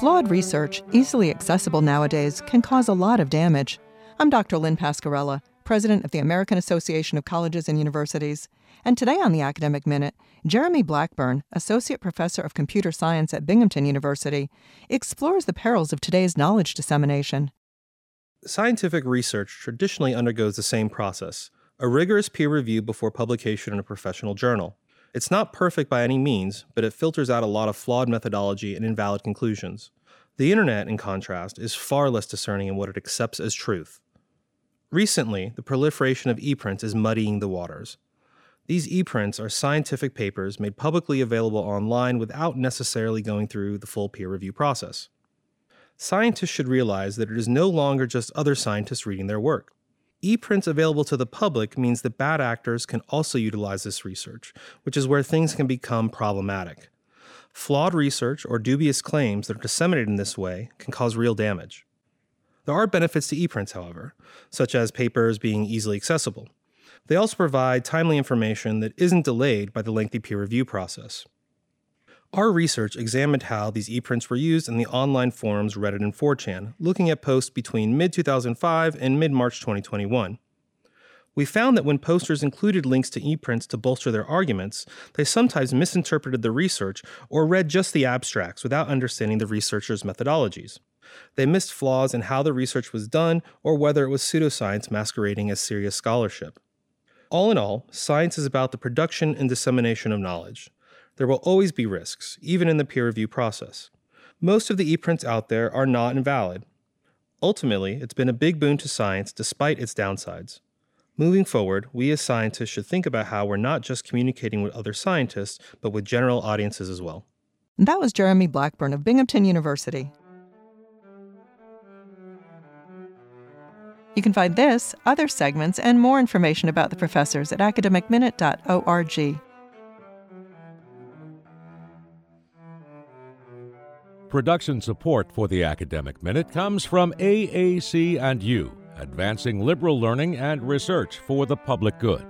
Flawed research, easily accessible nowadays, can cause a lot of damage. I'm Dr. Lynn Pasquerella, president of the American Association of Colleges and Universities. And today on the Academic Minute, Jeremy Blackburn, Associate Professor of Computer Science at Binghamton University, explores the perils of today's knowledge dissemination. Scientific research traditionally undergoes the same process a rigorous peer review before publication in a professional journal. It's not perfect by any means, but it filters out a lot of flawed methodology and invalid conclusions. The internet, in contrast, is far less discerning in what it accepts as truth. Recently, the proliferation of e-prints is muddying the waters. These e-prints are scientific papers made publicly available online without necessarily going through the full peer review process. Scientists should realize that it is no longer just other scientists reading their work e-prints available to the public means that bad actors can also utilize this research, which is where things can become problematic. Flawed research or dubious claims that are disseminated in this way can cause real damage. There are benefits to e-prints, however, such as papers being easily accessible. They also provide timely information that isn't delayed by the lengthy peer review process. Our research examined how these e-prints were used in the online forums Reddit and 4chan, looking at posts between mid 2005 and mid March 2021. We found that when posters included links to e-prints to bolster their arguments, they sometimes misinterpreted the research or read just the abstracts without understanding the researchers' methodologies. They missed flaws in how the research was done or whether it was pseudoscience masquerading as serious scholarship. All in all, science is about the production and dissemination of knowledge. There will always be risks, even in the peer review process. Most of the ePrints out there are not invalid. Ultimately, it's been a big boon to science despite its downsides. Moving forward, we as scientists should think about how we're not just communicating with other scientists, but with general audiences as well. That was Jeremy Blackburn of Binghamton University. You can find this, other segments, and more information about the professors at academicminute.org. Production support for the Academic Minute comes from AAC&U, advancing liberal learning and research for the public good.